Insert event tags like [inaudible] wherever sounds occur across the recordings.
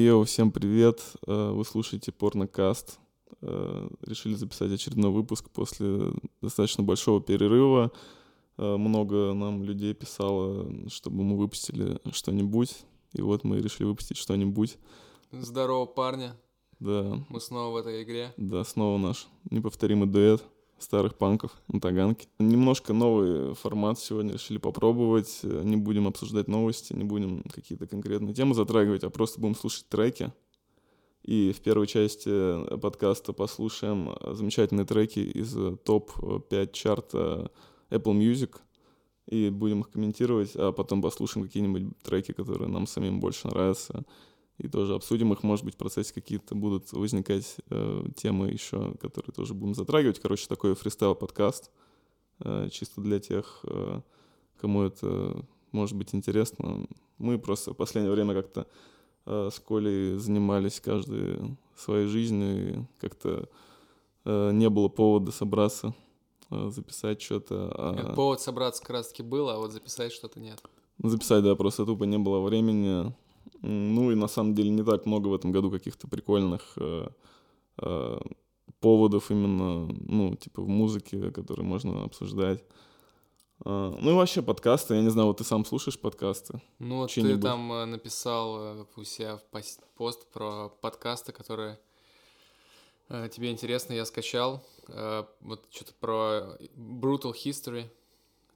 Йоу, всем привет! Э, вы слушаете Порнокаст. Э, решили записать очередной выпуск после достаточно большого перерыва. Э, много нам людей писало, чтобы мы выпустили что-нибудь. И вот мы решили выпустить что-нибудь. Здорово, парни. Да. Мы снова в этой игре. Да, снова наш неповторимый дуэт старых панков на Таганке. Немножко новый формат сегодня решили попробовать. Не будем обсуждать новости, не будем какие-то конкретные темы затрагивать, а просто будем слушать треки. И в первой части подкаста послушаем замечательные треки из топ-5 чарта Apple Music. И будем их комментировать, а потом послушаем какие-нибудь треки, которые нам самим больше нравятся и тоже обсудим их. Может быть, в процессе какие-то будут возникать э, темы еще, которые тоже будем затрагивать. Короче, такой фристайл-подкаст, э, чисто для тех, э, кому это может быть интересно. Мы просто в последнее время как-то э, с Колей занимались каждой своей жизнью, и как-то э, не было повода собраться, э, записать что-то. А... Повод собраться как раз-таки был, а вот записать что-то нет. Записать, да, просто тупо не было времени. Ну и на самом деле не так много в этом году каких-то прикольных э, э, поводов именно, ну, типа в музыке, которые можно обсуждать. Uh, ну и вообще подкасты, я не знаю, вот ты сам слушаешь подкасты? Ну вот ты там э, написал э, у себя пост про подкасты, которые э, тебе интересно, я скачал. Э, вот что-то про Brutal History,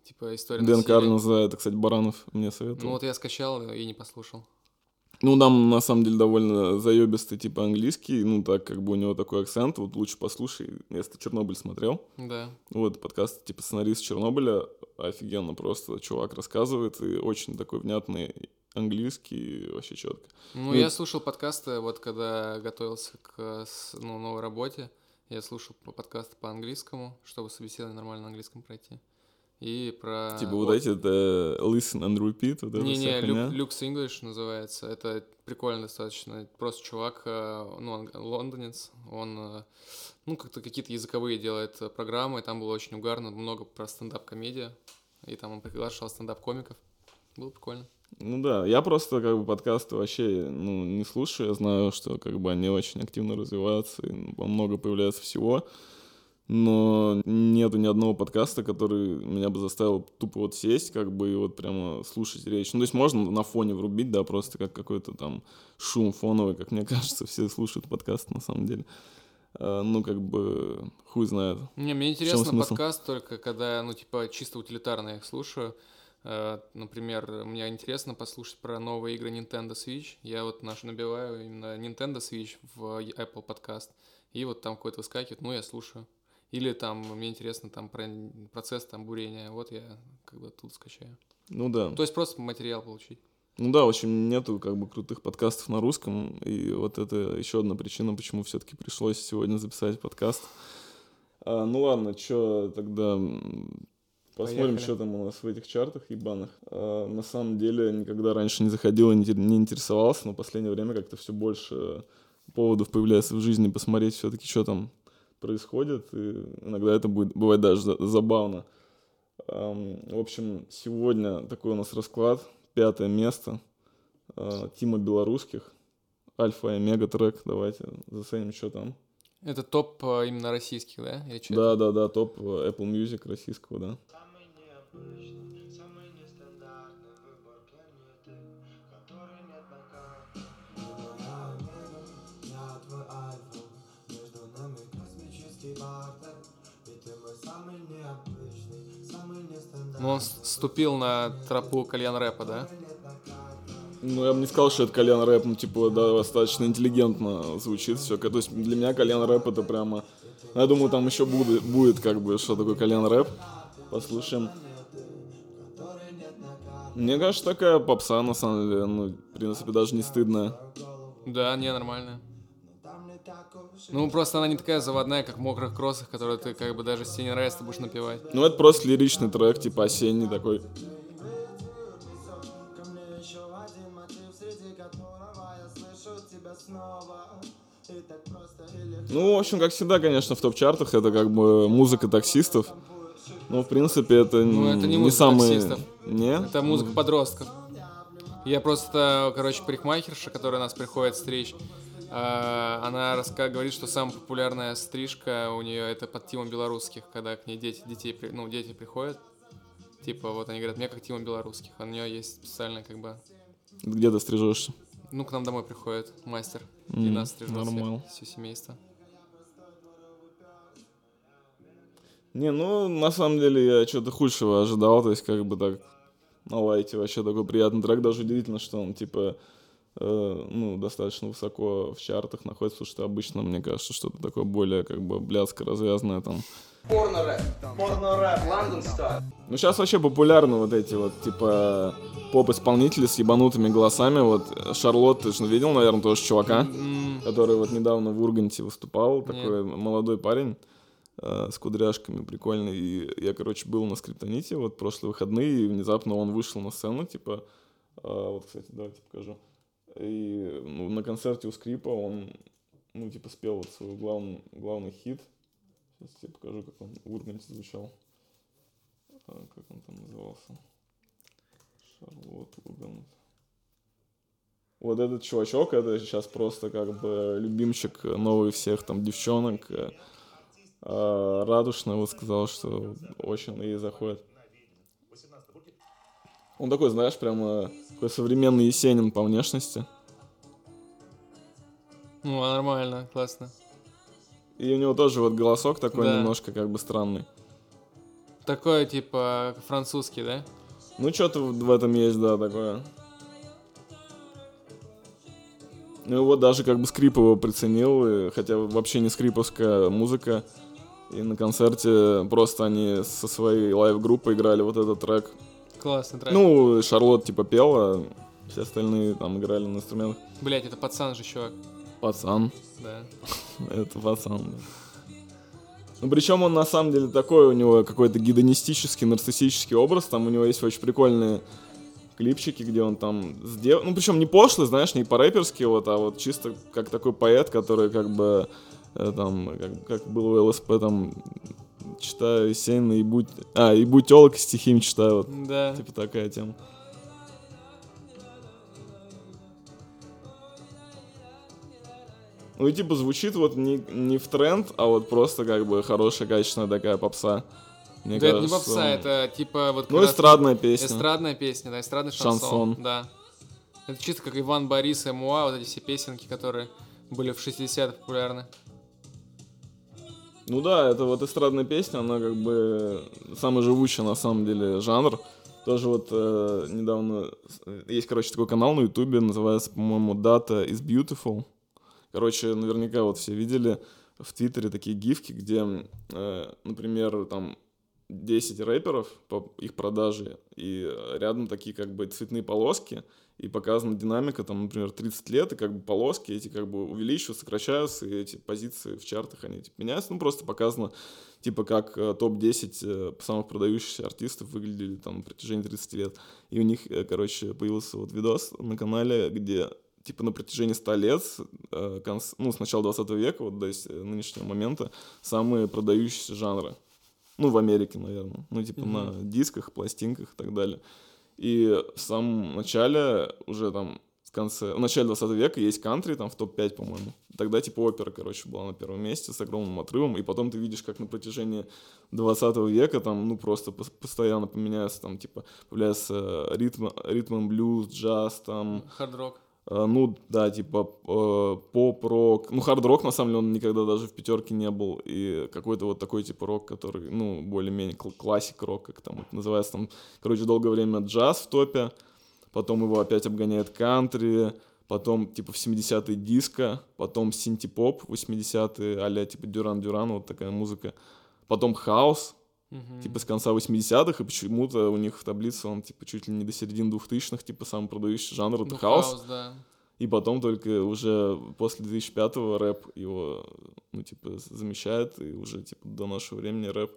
типа история Дэн Карнс, да, это, кстати, Баранов мне советовал. Ну вот я скачал и не послушал. Ну, нам на самом деле довольно заебистый типа английский, ну так как бы у него такой акцент, вот лучше послушай, если ты Чернобыль смотрел. Да. Вот подкаст типа сценарист Чернобыля, офигенно просто. Чувак рассказывает, и очень такой внятный английский, вообще четко. Ну, ну, я слушал подкасты, вот когда готовился к ну, новой работе, я слушал подкасты по английскому, чтобы собеседование нормально на английском пройти и про... Типа вот, вот эти, это listen and repeat, вот не, не, Lux English называется, это прикольно достаточно, просто чувак, э, ну, он лондонец, он, э, ну, как-то какие-то языковые делает программы, и там было очень угарно, много про стендап-комедия, и там он приглашал стендап-комиков, было прикольно. Ну да, я просто как бы подкасты вообще ну, не слушаю, я знаю, что как бы они очень активно развиваются, и много появляется всего, но нету ни одного подкаста, который меня бы заставил тупо вот сесть, как бы, и вот прямо слушать речь. Ну, то есть можно на фоне врубить, да, просто как какой-то там шум фоновый, как мне [laughs] кажется, все слушают подкаст на самом деле. А, ну, как бы, хуй знает. Не, мне интересно подкаст только когда, ну, типа, чисто утилитарно я их слушаю. Uh, например, мне интересно послушать про новые игры Nintendo Switch. Я вот наш набиваю именно Nintendo Switch в Apple Podcast. И вот там какой-то выскакивает, ну, я слушаю. Или там мне интересно там про процесс там бурения, вот я как бы тут скачаю. Ну да. То есть просто материал получить. Ну да, в общем, нету как бы крутых подкастов на русском, и вот это еще одна причина, почему все-таки пришлось сегодня записать подкаст. А, ну ладно, что тогда посмотрим, Поехали. что там у нас в этих чартах ебаных. А, на самом деле никогда раньше не заходил и не интересовался, но в последнее время как-то все больше поводов появляется в жизни посмотреть все-таки, что там происходит, и иногда это будет, бывает даже забавно. В общем, сегодня такой у нас расклад, пятое место, а, Тима Белорусских, Альфа и Омега трек, давайте заценим, что там. Это топ а, именно российских, да? Да, это? да, да, топ Apple Music российского, да. Ну, он ступил на тропу кальян рэпа, да? Ну, я бы не сказал, что это кальян рэп, ну, типа, да, достаточно интеллигентно звучит все. То есть для меня кальян рэп это прямо... Ну, я думаю, там еще будет, будет как бы, что такое кальян рэп. Послушаем. Мне кажется, такая попса, на самом деле, ну, в принципе, даже не стыдная. Да, не, нормально. Ну, просто она не такая заводная, как в мокрых кроссах, которую ты как бы даже не нравится, ты будешь напевать. Ну, это просто лиричный трек, типа осенний такой. Ну, в общем, как всегда, конечно, в топ-чартах это как бы музыка таксистов. Ну, в принципе, это, ну, это не, не самые... Таксистов. Не? Это музыка подростков. Я просто, короче, парикмахерша, которая нас приходит стричь, а, она раска... говорит, что самая популярная стрижка у нее это под Тимом Белорусских, когда к ней дети, детей, ну, дети приходят. Типа, вот они говорят, мне как Тима Белорусских. А у нее есть специальная, как бы... Где ты стрижешься? Ну, к нам домой приходит мастер, mm, и нас стрижет нормально. все семейство. Не, ну, на самом деле, я что-то худшего ожидал, то есть, как бы так, на лайте вообще такой приятный трек, даже удивительно, что он, типа, ну, достаточно высоко в чартах находится, потому что обычно, мне кажется, что-то такое более, как бы, блядско развязанное там. Порно-рэп, порно-рэп, Лондон Ну, сейчас вообще популярны вот эти вот, типа, поп-исполнители с ебанутыми голосами, вот, Шарлотт, ты же видел, наверное, тоже чувака, mm. который вот недавно в Урганте выступал, такой Нет. молодой парень э, с кудряшками, прикольный. И я, короче, был на скриптоните вот прошлые выходные, и внезапно он вышел на сцену, типа, э, вот, кстати, давайте покажу. И ну, на концерте у Скрипа он, ну, типа, спел вот свой главный, главный хит. Сейчас тебе покажу, как он в Урганте звучал. А, как он там назывался? Шарлотт Ургант. Вот этот чувачок, это сейчас просто как бы любимчик новый всех там девчонок. А, радушно вот сказал, что очень ей заходит. Он такой, знаешь, прямо такой современный Есенин по внешности. Ну, нормально, классно. И у него тоже вот голосок такой да. немножко как бы странный. Такой, типа, французский, да? Ну, что-то в этом есть, да, такое. Ну, вот даже как бы скрип его приценил, хотя вообще не скриповская музыка. И на концерте просто они со своей лайв-группой играли вот этот трек. Классный трек. Ну, Шарлот типа пела, все остальные там играли на инструментах. Блять, это пацан же, чувак. Пацан. Да. [laughs] это пацан, да. Ну, причем он на самом деле такой, у него какой-то гидонистический, нарциссический образ. Там у него есть очень прикольные клипчики, где он там сделал... Ну, причем не пошлый, знаешь, не по-рэперски, вот, а вот чисто как такой поэт, который как бы Э, там, как, как было в ЛСП, там, читаю Есенина и будь... А, и будь стихи читаю, вот. Да. Типа такая тема. Ну и типа звучит вот не, не в тренд, а вот просто как бы хорошая, качественная такая попса. Мне да, кажется, это не попса, это типа вот... Ну, эстрадная песня. Эстрадная песня, да, эстрадный шансон. шансон. Да. Это чисто как Иван Борис и Муа, вот эти все песенки, которые были в 60-х популярны. Ну да, это вот эстрадная песня, она как бы самый живучий на самом деле жанр. Тоже вот э, недавно есть, короче, такой канал на Ютубе, называется, по-моему, Data is Beautiful. Короче, наверняка вот все видели в Твиттере такие гифки, где, э, например, там 10 рэперов по их продаже, и рядом такие как бы цветные полоски, и показана динамика, там, например, 30 лет, и как бы полоски эти как бы увеличиваются, сокращаются, и эти позиции в чартах, они типа, меняются. Ну, просто показано, типа, как э, топ-10 э, самых продающихся артистов выглядели там на протяжении 30 лет. И у них, э, короче, появился вот видос на канале, где типа на протяжении 100 лет, конц... ну, с начала 20 века, вот до нынешнего момента, самые продающиеся жанры. Ну, в Америке, наверное. Ну, типа mm-hmm. на дисках, пластинках и так далее. И в самом начале, уже там в конце, в начале 20 века есть кантри, там в топ-5, по-моему. Тогда типа опера, короче, была на первом месте с огромным отрывом, и потом ты видишь, как на протяжении 20 века там, ну, просто постоянно поменяется, там, типа, появляется ритм, ритм блюз, джаз, там... Хард-рок. Э, ну, да, типа э, поп-рок. Ну, хард-рок, на самом деле, он никогда даже в пятерке не был. И какой-то вот такой типа рок, который, ну, более-менее классик-рок, как там вот называется. Там, короче, долгое время джаз в топе. Потом его опять обгоняет кантри. Потом, типа, в 70-е диско. Потом синти-поп 80-е, а типа Дюран-Дюран, вот такая музыка. Потом хаос, Угу. Типа с конца 80-х, и почему-то у них в таблице он типа чуть ли не до середины 2000-х, типа самый продающий жанр, это ну, хаос. хаос да. И потом только уже после 2005-го рэп его, ну, типа, замещает, и уже, типа, до нашего времени рэп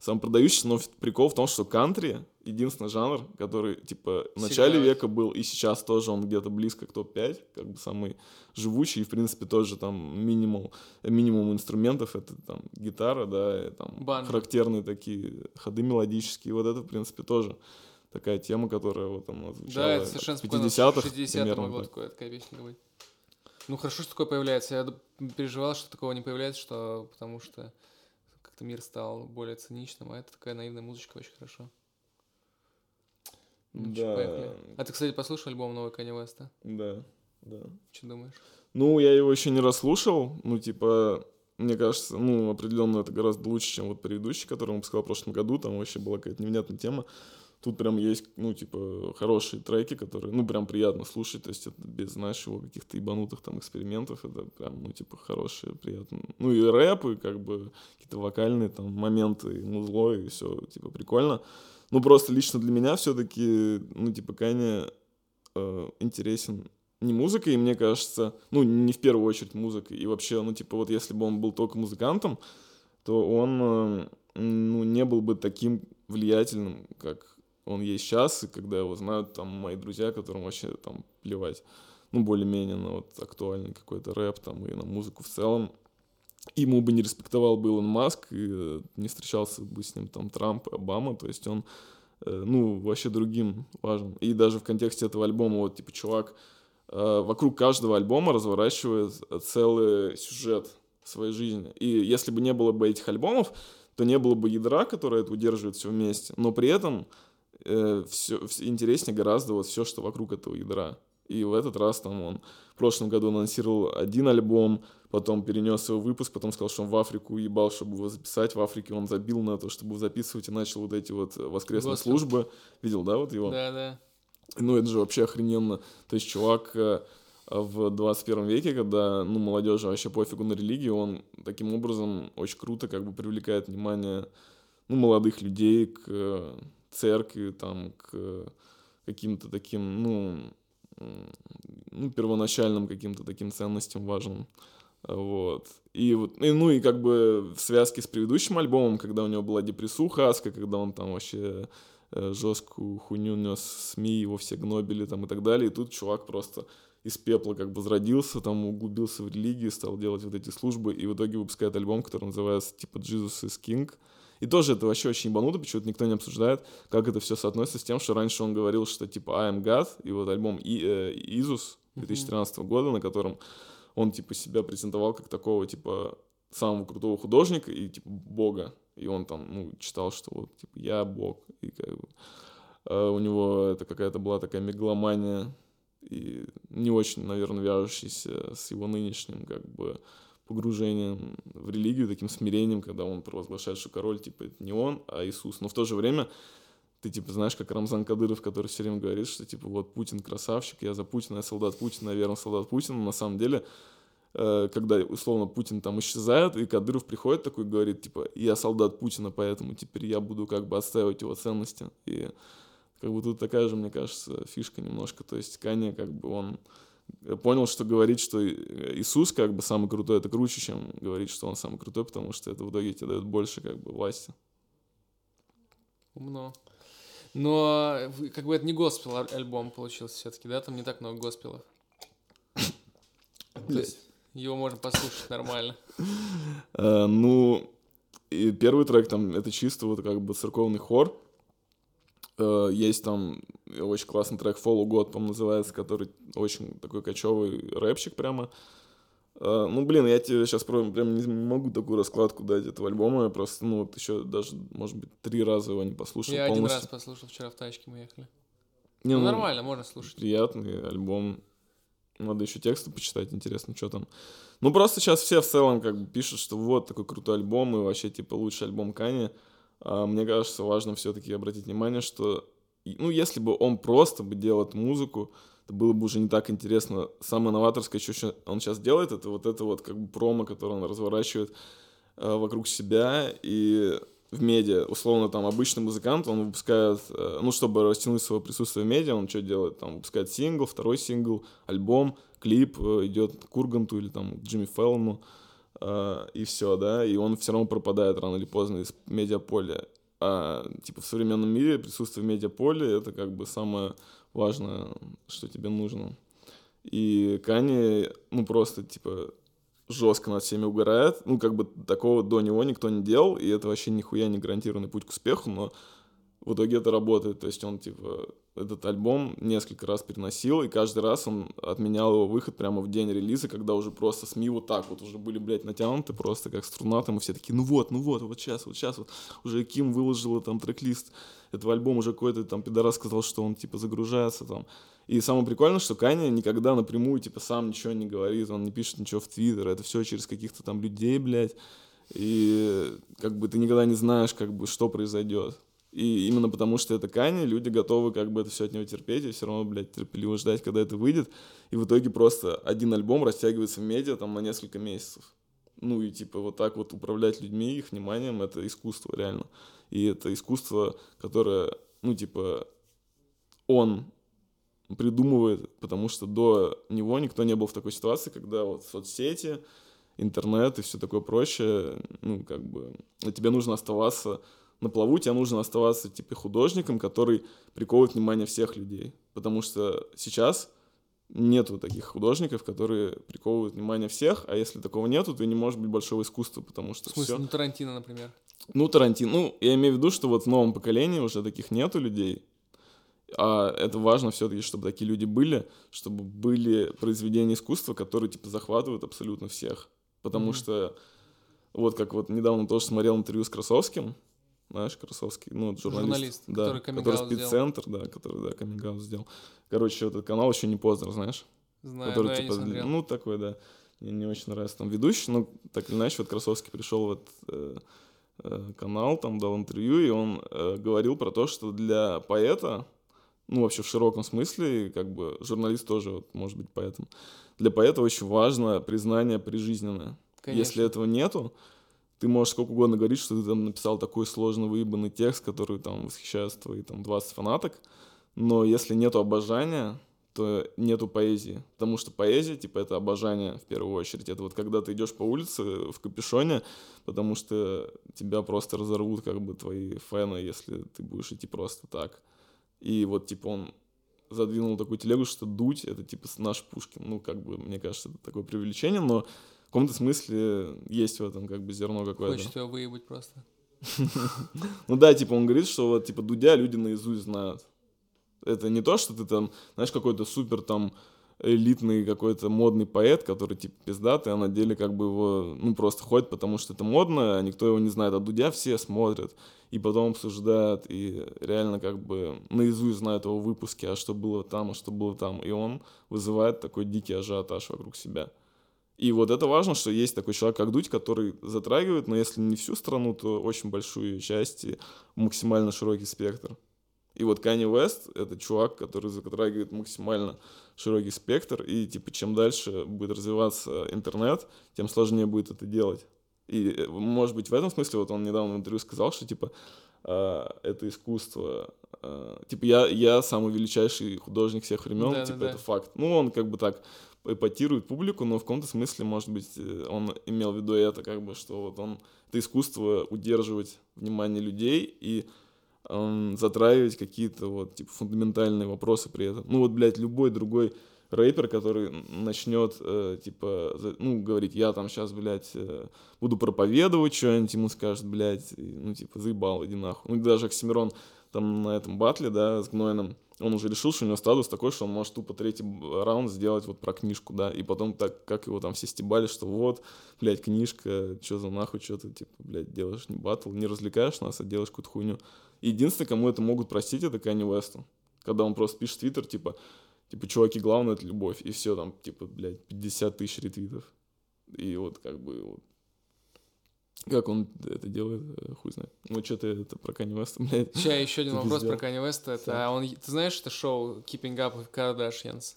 сам продающийся, но прикол в том, что кантри — единственный жанр, который, типа, в начале Всегда. века был, и сейчас тоже он где-то близко к топ-5, как бы самый живучий, и, в принципе, тоже там минимум, минимум инструментов — это там гитара, да, и там Банджо. характерные такие ходы мелодические, вот это, в принципе, тоже такая тема, которая вот там звучала да, это совершенно в 50-х. 60 могло такое, такая песня быть. Ну, хорошо, что такое появляется. Я переживал, что такого не появляется, что потому что как-то мир стал более циничным, а это такая наивная музычка очень хорошо. Ну, да. Поехали. А ты, кстати, послушал альбом новый Kanye West? Да, да. Что думаешь? Ну, я его еще не расслушал. Ну, типа, мне кажется, ну, определенно это гораздо лучше, чем вот предыдущий, который он выпускал в прошлом году. Там вообще была какая-то невнятная тема. Тут прям есть, ну, типа, хорошие треки, которые, ну, прям приятно слушать, то есть это без, знаешь, его каких-то ебанутых там экспериментов, это прям, ну, типа, хорошие, приятно. Ну, и рэп, и как бы какие-то вокальные там моменты, и музло, и все, типа, прикольно. Ну, просто лично для меня все-таки, ну, типа, Каня э, интересен не музыкой, мне кажется, ну, не в первую очередь музыкой, и вообще, ну, типа, вот если бы он был только музыкантом, то он, э, ну, не был бы таким влиятельным, как он есть сейчас, и когда его знают там мои друзья, которым вообще там плевать, ну, более-менее на вот актуальный какой-то рэп там и на музыку в целом. Ему бы не респектовал бы Илон Маск, и э, не встречался бы с ним там Трамп, Обама, то есть он, э, ну, вообще другим важен. И даже в контексте этого альбома, вот, типа, чувак, Э, вокруг каждого альбома разворачивает целый сюжет своей жизни. И если бы не было бы этих альбомов, то не было бы ядра, которое это удерживает все вместе. Но при этом э, все, все интереснее гораздо вот все, что вокруг этого ядра. И в этот раз там он в прошлом году анонсировал один альбом, потом перенес его выпуск, потом сказал, что он в Африку ебал, чтобы его записать. В Африке он забил на то, чтобы записывать, и начал вот эти вот воскресные Господи. службы. Видел, да, вот его? Да, да. Ну, это же вообще охрененно. То есть чувак э, в 21 веке, когда, ну, молодежи вообще пофигу на религию, он таким образом очень круто как бы привлекает внимание, ну, молодых людей к э, церкви, там, к каким-то таким, ну, ну, первоначальным каким-то таким ценностям важным. Вот. И вот, и, ну и как бы в связке с предыдущим альбомом, когда у него была депрессуха Аска, когда он там вообще Э, жесткую хуйню нес СМИ, его все гнобили там и так далее. И тут чувак просто из пепла как бы возродился, там углубился в религию, стал делать вот эти службы, и в итоге выпускает альбом, который называется типа «Jesus is King». И тоже это вообще очень ебануто, почему-то никто не обсуждает, как это все соотносится с тем, что раньше он говорил, что типа I am God, и вот альбом и, э, Иисус 2013 года, на котором он типа себя презентовал как такого типа самого крутого художника и типа бога. И он там, ну, читал, что вот, типа, я бог. И как бы а у него это какая-то была такая мегаломания и не очень, наверное, вяжущаяся с его нынешним, как бы, погружением в религию, таким смирением, когда он провозглашает, что король, типа, это не он, а Иисус. Но в то же время ты, типа, знаешь, как Рамзан Кадыров, который все время говорит, что, типа, вот Путин красавчик, я за Путина, я солдат Путина, я солдат Путина. Но на самом деле Э, когда, условно, Путин там исчезает, и Кадыров приходит такой говорит, типа, я солдат Путина, поэтому теперь я буду как бы отстаивать его ценности. И как бы тут такая же, мне кажется, фишка немножко. То есть Каня как бы он понял, что говорить, что Иисус как бы самый крутой, это круче, чем говорить, что он самый крутой, потому что это в итоге тебе дает больше как бы власти. Умно. Но как бы это не госпел альбом получился все-таки, да? Там не так много госпелов. То есть его можно послушать нормально. Э, ну, и первый трек там, это чисто вот как бы церковный хор. Э, есть там очень классный трек Follow God, по называется, который очень такой кочевый рэпчик прямо. Uh, ну, блин, я тебе сейчас прям, прям не могу такую раскладку дать этого альбома. Я просто, ну, вот еще даже, может быть, три раза его не послушал Я полностью. один раз послушал, вчера в тачке мы ехали. Не, ну, ну, нормально, можно слушать. Приятный альбом. Надо еще тексты почитать, интересно, что там. Ну, просто сейчас все в целом как бы пишут, что вот такой крутой альбом, и вообще, типа, лучший альбом Кани. А мне кажется, важно все-таки обратить внимание, что, ну, если бы он просто бы делал музыку, то было бы уже не так интересно. Самое новаторское, что он сейчас делает, это вот это вот как бы промо, которое он разворачивает э, вокруг себя, и в медиа. Условно, там, обычный музыкант, он выпускает, э, ну, чтобы растянуть свое присутствие в медиа, он что делает? Там, выпускает сингл, второй сингл, альбом, клип, э, идет к Курганту или там Джимми Феллону, и все, да, и он все равно пропадает рано или поздно из медиаполя. А, типа, в современном мире присутствие в медиаполе — это как бы самое важное, что тебе нужно. И Кани, ну, просто, типа, жестко над всеми угорает. Ну, как бы такого до него никто не делал, и это вообще нихуя не гарантированный путь к успеху, но в итоге это работает. То есть он, типа, этот альбом несколько раз переносил, и каждый раз он отменял его выход прямо в день релиза, когда уже просто СМИ вот так вот уже были, блядь, натянуты просто как струна, там, и все такие, ну вот, ну вот, вот сейчас, вот сейчас, вот уже Ким выложила там трек-лист этого альбома, уже какой-то там пидорас сказал, что он, типа, загружается там. И самое прикольное, что Каня никогда напрямую, типа, сам ничего не говорит, он не пишет ничего в Твиттер, это все через каких-то там людей, блядь, и как бы ты никогда не знаешь, как бы, что произойдет. И именно потому, что это Кани, люди готовы как бы это все от него терпеть и все равно, блядь, терпеливо ждать, когда это выйдет. И в итоге просто один альбом растягивается в медиа там на несколько месяцев. Ну и типа вот так вот управлять людьми, их вниманием, это искусство реально. И это искусство, которое, ну типа, он придумывает, потому что до него никто не был в такой ситуации, когда вот соцсети, интернет и все такое прочее, ну как бы, тебе нужно оставаться на плаву тебе нужно оставаться типа художником, который приковывает внимание всех людей. Потому что сейчас нету таких художников, которые приковывают внимание всех, а если такого нету, то не может быть большого искусства, потому что В смысле, все... ну Тарантино, например? Ну, Тарантино. Ну, я имею в виду, что вот в новом поколении уже таких нету людей, а это важно все-таки, чтобы такие люди были, чтобы были произведения искусства, которые, типа, захватывают абсолютно всех. Потому mm-hmm. что вот как вот недавно тоже смотрел интервью с Красовским, знаешь, Красовский, ну, журналист, журналист да, который который спеццентр, да, который, да, каминг сделал. Короче, этот канал еще не поздно, знаешь? Знаю, который, типа, ну, такой, да, мне не очень нравится там ведущий, но так или иначе, вот Красовский пришел в этот э, э, канал, там дал интервью, и он э, говорил про то, что для поэта, ну, вообще в широком смысле, как бы журналист тоже вот, может быть поэтом, для поэта очень важно признание прижизненное. Конечно. Если этого нету, ты можешь сколько угодно говорить, что ты там написал такой сложно выебанный текст, который там восхищаются твои там 20 фанаток, но если нету обожания, то нету поэзии. Потому что поэзия, типа, это обожание в первую очередь. Это вот когда ты идешь по улице в капюшоне, потому что тебя просто разорвут как бы твои фэны, если ты будешь идти просто так. И вот, типа, он задвинул такую телегу, что дуть — это, типа, наш Пушкин. Ну, как бы, мне кажется, это такое преувеличение, но каком-то смысле есть в этом как бы зерно какое-то. Хочет его выебать просто. [laughs] Ну да, типа он говорит, что вот типа Дудя люди наизусть знают. Это не то, что ты там, знаешь, какой-то супер там элитный какой-то модный поэт, который типа пиздатый, а на деле как бы его, ну, просто ходит, потому что это модно, а никто его не знает. А Дудя все смотрят и потом обсуждают, и реально как бы наизусть знают его выпуски, а что было там, а что было там. И он вызывает такой дикий ажиотаж вокруг себя. И вот это важно, что есть такой человек, как Дудь, который затрагивает, но если не всю страну, то очень большую часть и максимально широкий спектр. И вот Kanye West — это чувак, который затрагивает максимально широкий спектр, и типа чем дальше будет развиваться интернет, тем сложнее будет это делать. И, может быть, в этом смысле, вот он недавно в интервью сказал, что, типа, э, это искусство, э, типа, я, я самый величайший художник всех времен, Да, типа, да, да. это факт. Ну, он как бы так эпатирует публику, но в каком-то смысле, может быть, э, он имел в виду это, как бы, что вот он, это искусство удерживать внимание людей и эм, затрагивать какие-то вот, типа, фундаментальные вопросы при этом. Ну, вот, блядь, любой другой рэпер, который начнет, э, типа, ну, говорить, я там сейчас, блядь, э, буду проповедовать что-нибудь, ему скажет, блядь, и, ну, типа, заебал, иди нахуй. Ну, даже Оксимирон там на этом батле, да, с Гнойным, он уже решил, что у него статус такой, что он может тупо третий раунд сделать вот про книжку, да, и потом так, как его там все стебали, что вот, блядь, книжка, что за нахуй, что ты, типа, блядь, делаешь не батл, не развлекаешь нас, а делаешь какую-то хуйню. Единственное, кому это могут простить, это Канни Уэсту. Когда он просто пишет в твиттер, типа, типа, чуваки, главное это любовь, и все, там, типа, блядь, 50 тысяч ретвитов. И вот, как бы, вот, как он это делает, э, хуй знает. Ну, что-то это про Канни Уэста, [laughs] блядь. Сейчас еще один Ты вопрос про Kanye West. Это он, ты знаешь это шоу Keeping Up with Kardashians?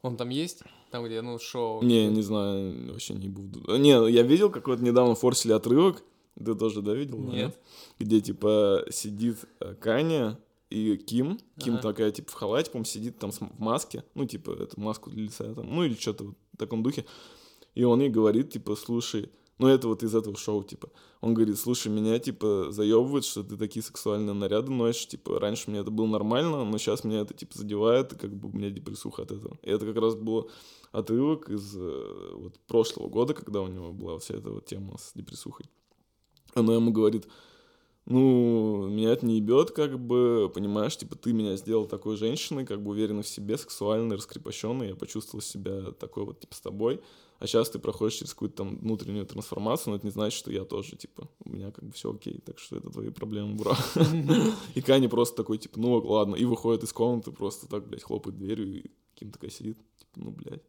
Он там есть? Там, где, ну, шоу. Не, не знаю, вообще не буду. Не, я видел какой-то недавно форсили отрывок. Ты тоже, да, видел? Нет. Где, типа, сидит э, Каня и Ким. Ким Ага. такая, типа, в халате, по сидит там в маске. Ну, типа, эту маску для лица там. Ну, или что-то вот в таком духе. И он ей говорит, типа, слушай, ну, это вот из этого шоу, типа. Он говорит, слушай, меня, типа, заебывает, что ты такие сексуальные наряды носишь. Типа, раньше мне это было нормально, но сейчас меня это, типа, задевает, и как бы у меня депрессуха от этого. И это как раз было отрывок из э, вот прошлого года, когда у него была вся эта вот тема с депрессухой. Она ему говорит, ну, меня это не ебет, как бы, понимаешь, типа, ты меня сделал такой женщиной, как бы уверенной в себе, сексуальной, раскрепощенной, я почувствовал себя такой вот, типа, с тобой, а сейчас ты проходишь через какую-то там внутреннюю трансформацию, но это не значит, что я тоже, типа, у меня как бы все окей, так что это твои проблемы, бро. [laughs] И Кани просто такой, типа, ну, ладно, и выходит из комнаты, просто так, блядь, хлопает дверью, и Ким такая сидит, типа, ну, блядь.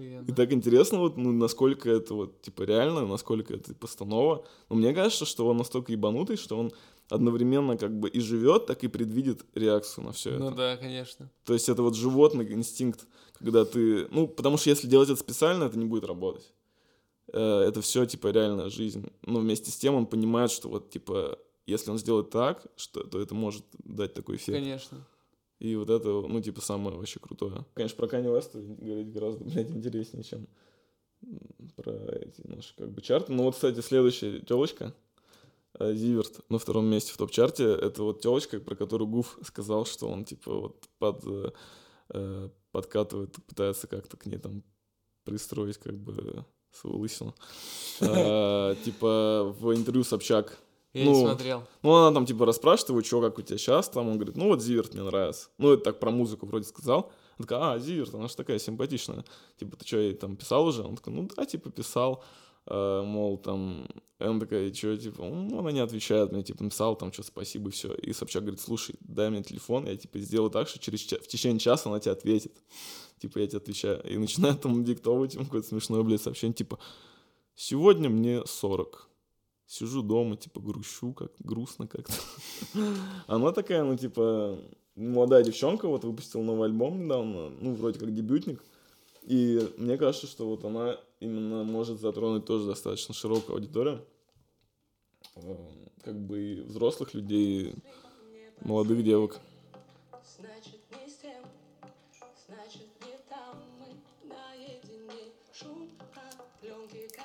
И так интересно, вот, ну, насколько это вот, типа, реально, насколько это постанова. Но мне кажется, что он настолько ебанутый, что он одновременно как бы и живет, так и предвидит реакцию на все ну, это. Ну да, конечно. То есть это вот животный инстинкт, когда ты... Ну, потому что если делать это специально, это не будет работать. Э, это все, типа, реальная жизнь. Но вместе с тем он понимает, что вот, типа, если он сделает так, что, то это может дать такой эффект. Конечно. И вот это, ну, типа, самое вообще крутое. Конечно, про Kanye West говорить гораздо, блядь, интереснее, чем про эти наши, как бы, чарты. Ну, вот, кстати, следующая телочка, э, Зиверт на втором месте в топ-чарте, это вот телочка, про которую Гуф сказал, что он, типа, вот под, э, э подкатывает, пытается как-то к ней там пристроить, как бы, свою лысину. [laughs] А, типа, в интервью Собчак я ну, не смотрел. Ну, она там, типа, расспрашивает его, что, как у тебя сейчас, там, он говорит, ну, вот Зиверт мне нравится. Ну, это так про музыку вроде сказал. Она такая, а, Зиверт, она же такая симпатичная. Типа, ты что, ей там писал уже? Он такой, ну, да, типа, писал. Uh, мол, там, и она такая, и что, типа, ну, она не отвечает мне, типа, написал, там, что, спасибо, и все. И Собчак говорит, слушай, дай мне телефон, я, типа, сделаю так, что через в течение часа она тебе ответит. Типа, я тебе отвечаю. И начинает там диктовать ему какое-то смешное, блядь, сообщение, типа, сегодня мне 40 сижу дома, типа, грущу, как грустно как-то. [laughs] Она такая, ну, типа, молодая девчонка, вот выпустила новый альбом недавно, ну, вроде как дебютник. И мне кажется, что вот она именно может затронуть тоже достаточно широкую аудиторию. Э, как бы взрослых людей, молодых девок.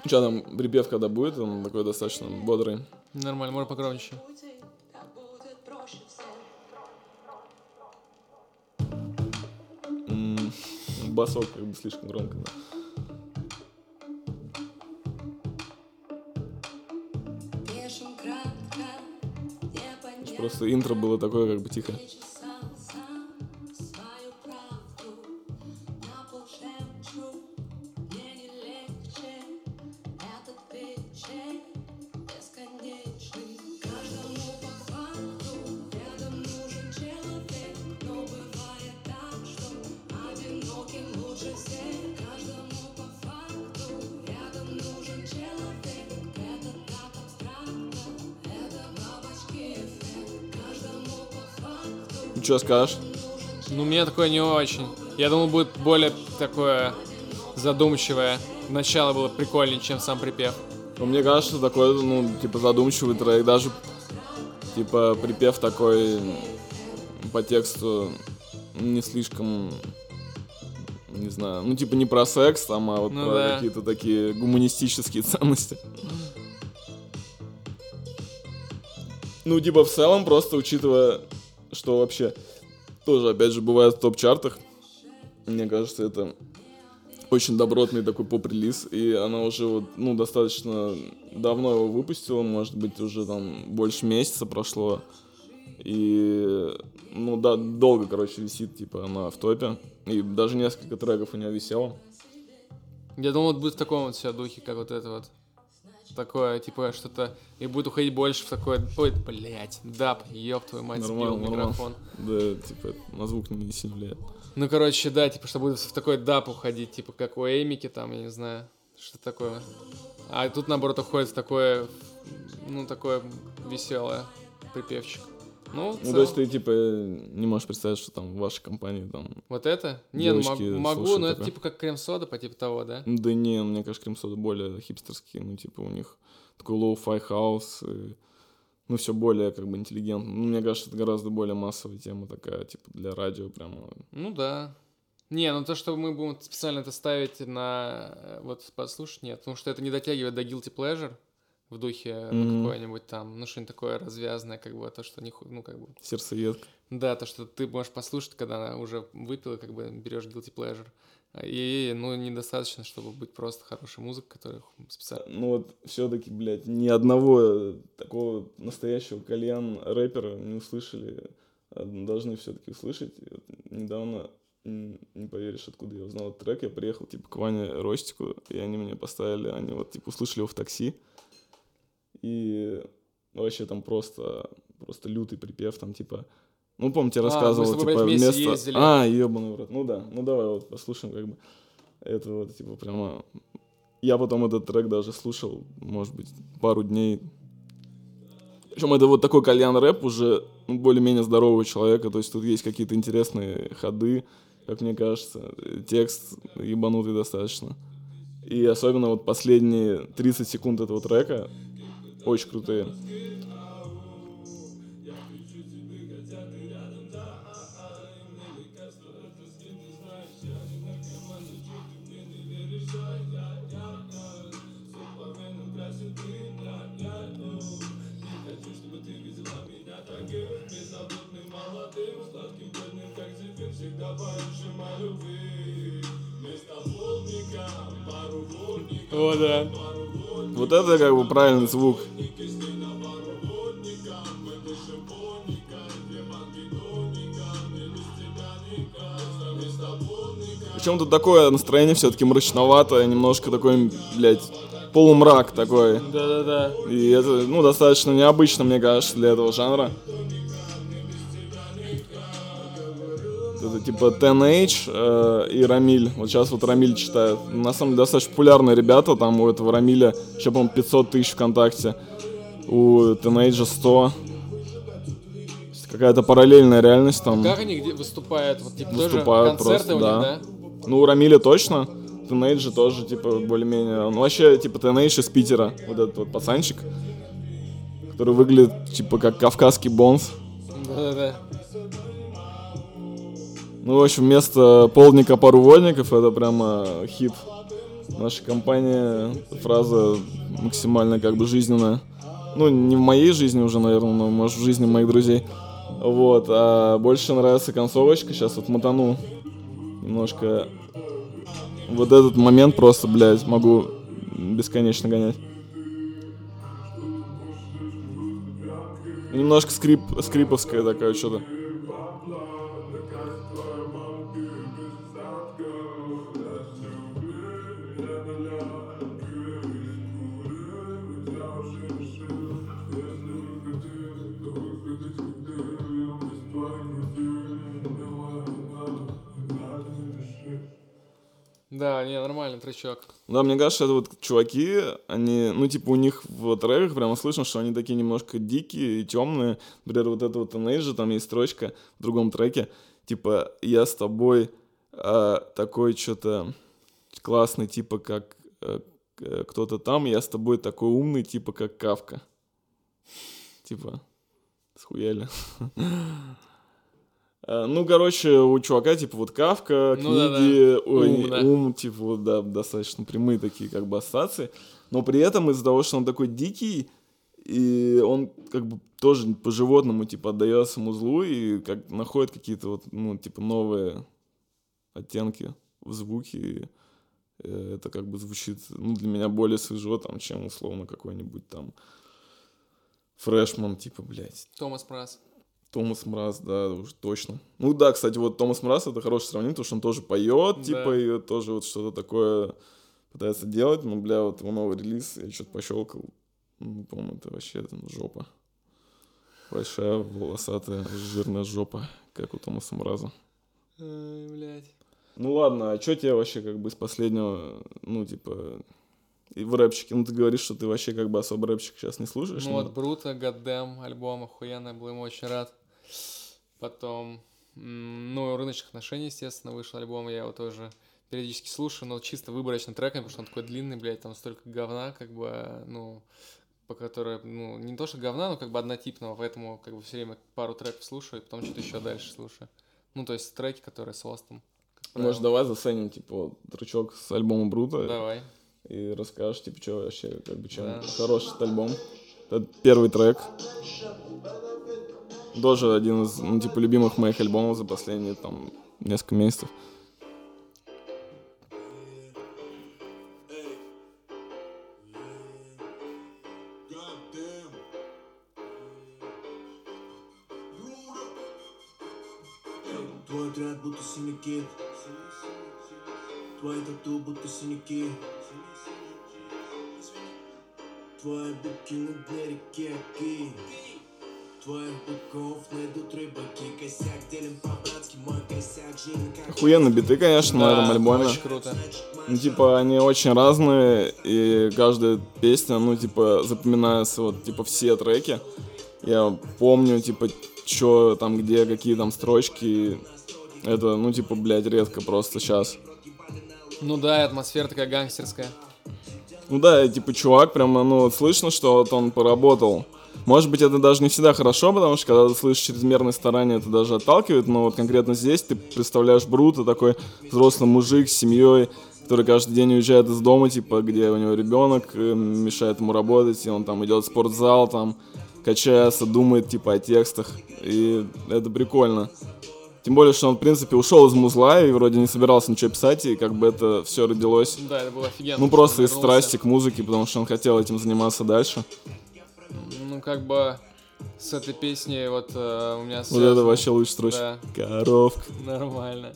Что там, припев когда будет, он такой достаточно бодрый. Нормально, можно погромче. басок как бы слишком громко, да. Просто интро было такое как бы тихое. Что скажешь? Ну, мне такое не очень. Я думал, будет более такое задумчивое. Начало было прикольнее, чем сам припев. Ну, мне кажется, такой, ну, типа, задумчивый трек. Даже, типа, припев такой по тексту не слишком не знаю, ну типа не про секс там, а вот ну, про да. какие-то такие гуманистические ценности. Ну, типа, в целом, просто учитывая что вообще тоже, опять же, бывает в топ-чартах. Мне кажется, это очень добротный такой поп-релиз, и она уже вот, ну, достаточно давно его выпустила, может быть, уже там больше месяца прошло. И, ну, да, долго, короче, висит, типа, она в топе. И даже несколько треков у нее висело. Я думал, вот будет в таком вот себя духе, как вот это вот такое, типа, что-то, и будет уходить больше в такое, ой, блядь, даб, ёб твою мать, нормально, сбил микрофон. Да, типа, на звук не сильно влияет. Ну, короче, да, типа, что будет в такой даб уходить, типа, как у Эймики там, я не знаю, что такое. А тут, наоборот, уходит в такое, ну, такое веселое припевчик. Ну, ну то есть ты, типа, не можешь представить, что там в вашей компании там... Вот это? Не, ну, могу, но это типа как крем-сода, по типу того, да? Да не, мне кажется, крем-сода более хипстерские, ну, типа, у них такой low-fi хаус, и, ну, все более, как бы, интеллигентно. Ну, мне кажется, это гораздо более массовая тема такая, типа, для радио прямо. Ну, да. Не, ну то, что мы будем специально это ставить на э, вот послушать, нет, потому что это не дотягивает до guilty pleasure, в духе mm-hmm. ну, какое-нибудь там, ну, что-нибудь такое развязное, как бы, то, что не, ну, как бы... Сердцеедка. Да, то, что ты можешь послушать, когда она уже выпила, как бы берешь guilty pleasure. И, ну, недостаточно, чтобы быть просто хорошей музыкой, которая специально... Ну вот все-таки, блядь, ни одного такого настоящего кальян рэпера не услышали. А должны все-таки услышать. И вот недавно, не поверишь, откуда я узнал этот трек, я приехал, типа, к Ване Ростику, и они мне поставили, они вот, типа, услышали его в такси. И вообще там просто, просто лютый припев, там, типа, ну, помню, тебе а, рассказывал, а, типа, вместо... Ездили. А, ебаный в рот. Ну да, ну давай вот послушаем, как бы. Это вот, типа, прямо... Я потом этот трек даже слушал, может быть, пару дней. Причем это вот такой кальян рэп уже ну, более-менее здорового человека, то есть тут есть какие-то интересные ходы, как мне кажется, текст ебанутый достаточно. И особенно вот последние 30 секунд этого трека очень крутые. О, да. Вот это как бы правильный звук. Причем тут такое настроение все-таки мрачноватое, немножко такой, блядь, полумрак такой. Да-да-да. И это, ну, достаточно необычно, мне кажется, для этого жанра. Типа Teenage э, и Рамиль. Вот сейчас вот Рамиль читает. На самом деле достаточно популярные ребята. Там у этого Рамиля еще, по-моему, 500 тысяч ВКонтакте. У Teenage 100. Какая-то параллельная реальность там. Как они где выступают? Вот, типа, выступают тоже концерты просто, у них, да? да? Ну, у Рамиля точно. Тенейджи тоже, типа, более-менее... Он вообще, типа, Тенейдж из Питера. Вот этот вот пацанчик. Который выглядит, типа, как кавказский бонс. Да-да-да. Ну, в общем, вместо полника пару вольников это прямо хит нашей компании. Фраза максимально как бы жизненная. Ну, не в моей жизни уже, наверное, но, может, в жизни моих друзей. Вот, а больше нравится концовочка. Сейчас вот мотану немножко. Вот этот момент просто, блядь, могу бесконечно гонять. Немножко скрип, скриповская такая что-то. Не, нормальный тречок. Да, мне кажется, это вот чуваки, они, ну, типа, у них в треках прямо слышно, что они такие немножко дикие и темные. Например, вот это вот Teenage, там есть строчка в другом треке, типа, я с тобой а, такой что-то классный, типа, как а, кто-то там, я с тобой такой умный, типа, как Кавка. Типа, схуяли. [laughs] Э, ну, короче, у чувака, типа, вот Кавка, ну, книги, да, да. Ой, ум, да. ум, типа, вот, да, достаточно прямые такие, как бы, ассоциации. Но при этом из-за того, что он такой дикий, и он, как бы, тоже по-животному, типа, отдается музлу и как находит какие-то вот, ну, типа, новые оттенки в звуке. И э, это, как бы, звучит, ну, для меня более свежо, там, чем, условно, какой-нибудь там фрешман, типа, блядь. Томас Прасс. Томас Мраз, да, уж точно. Ну да, кстати, вот Томас Мраз это хорошее сравнение, потому что он тоже поет, да. типа, и тоже вот что-то такое пытается делать. Ну, бля, вот его новый релиз, я что-то пощелкал. Ну, по-моему, это вообще там, жопа. Большая, волосатая, жирная жопа, как у Томаса Мраза. Ай, блядь. Ну ладно, а что тебе вообще как бы из последнего, ну, типа, и в рэпчике. Ну, ты говоришь, что ты вообще как бы особо рэпчик сейчас не слушаешь. Ну, но... вот Брута, Гаддем, альбом охуенный, был ему очень рад. Потом, ну, рыночных отношений, естественно, вышел альбом, я его тоже периодически слушаю, но чисто выборочно треками, потому что он такой длинный, блядь, там столько говна, как бы, ну, по которой, ну, не то что говна, но как бы однотипного, поэтому как бы все время пару треков слушаю, и потом что-то еще дальше слушаю. Ну, то есть треки, которые с Остом. Может, давай заценим, типа, тречок с альбома Брута. Давай. И расскажешь, типа, что вообще, как бы, чем да. хороший альбом. Это первый трек тоже один из, ну, типа, любимых моих альбомов за последние, там, несколько месяцев. Твой отряд будто синяки. Твои тату на дне реки. Аки Охуенно биты, конечно, на этом альбоме. очень круто. Ну, типа, они очень разные, и каждая песня, ну, типа, запоминается, вот, типа, все треки. Я помню, типа, что там, где, какие там строчки. Это, ну, типа, блядь, редко просто сейчас. Ну да, и атмосфера такая гангстерская. Ну да, и, типа, чувак, прямо, ну, вот слышно, что вот он поработал. Может быть, это даже не всегда хорошо, потому что когда ты слышишь чрезмерные старания, это даже отталкивает, но вот конкретно здесь ты представляешь Брута, такой взрослый мужик с семьей, который каждый день уезжает из дома, типа, где у него ребенок, э, мешает ему работать, и он там идет в спортзал, там, качается, думает, типа, о текстах, и это прикольно. Тем более, что он, в принципе, ушел из музла и вроде не собирался ничего писать, и как бы это все родилось, Да, это было офигенно. ну, просто из страсти к музыке, потому что он хотел этим заниматься дальше. Ну, как бы с этой песней вот э, у меня Вот связано- это вообще лучшая строчка. Да, Коровка. нормально.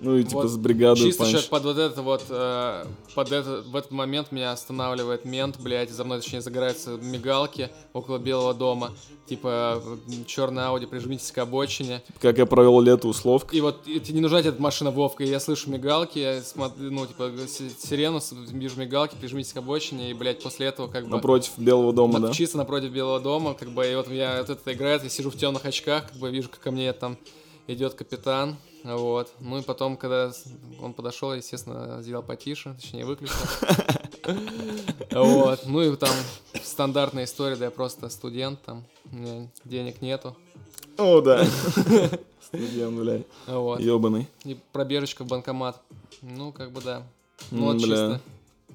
Ну и типа Вот с бригадой Чисто панч. сейчас под вот это вот, э, под это, в этот момент меня останавливает мент, блядь, за мной, точнее, загораются мигалки около Белого дома. Типа, черная Ауди, прижмитесь к обочине. Как я провел лето условка. И вот и тебе не нужна тебе эта машина Вовка, и я слышу мигалки, я смотрю, ну, типа, си- сирену, вижу мигалки, прижмитесь к обочине, и, блядь, после этого как бы... Напротив Белого дома, на- да? Чисто напротив Белого дома, как бы, и вот я вот это играет, я сижу в темных очках, как бы вижу, как ко мне там идет капитан, вот. Ну и потом, когда он подошел, естественно, сделал потише, точнее, выключил. Вот. Ну и там стандартная история, да я просто студент, там, у меня денег нету. О, да. Студент, блядь. Вот. Ёбаный. И пробежечка в банкомат. Ну, как бы да. Ну, вот чисто.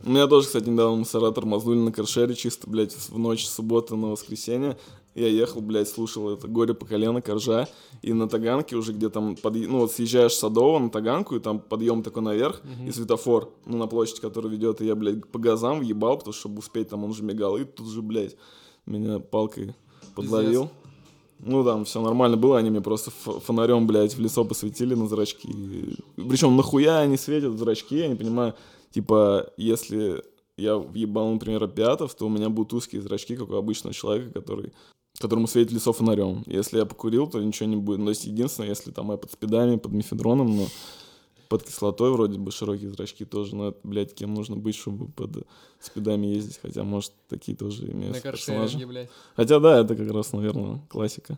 У меня тоже, кстати, недавно мусора тормознули на каршере, чисто, блядь, в ночь с субботы на воскресенье. Я ехал, блядь, слушал это «Горе по колено», «Коржа», и на Таганке уже где там, подъ- ну вот съезжаешь с Садова на Таганку, и там подъем такой наверх, и светофор, ну на площадь, который ведет, и я, блядь, по газам въебал, потому что, чтобы успеть, там он же мигал, и тут же, блядь, меня палкой подловил. Ну, там все нормально было, они мне просто фонарем, блядь, в лицо посветили на зрачки. Причем нахуя они светят в зрачки, я не понимаю. Типа, если я въебал, например, опиатов, то у меня будут узкие зрачки, как у обычного человека, который которому светит лицо фонарем. Если я покурил, то ничего не будет. Но есть единственное, если там я под спидами, под мефедроном, но под кислотой вроде бы широкие зрачки тоже. Но это, блядь, кем нужно быть, чтобы под спидами ездить. Хотя, может, такие тоже На имеются каршеринге, персонажи. блядь. Хотя, да, это как раз, наверное, классика.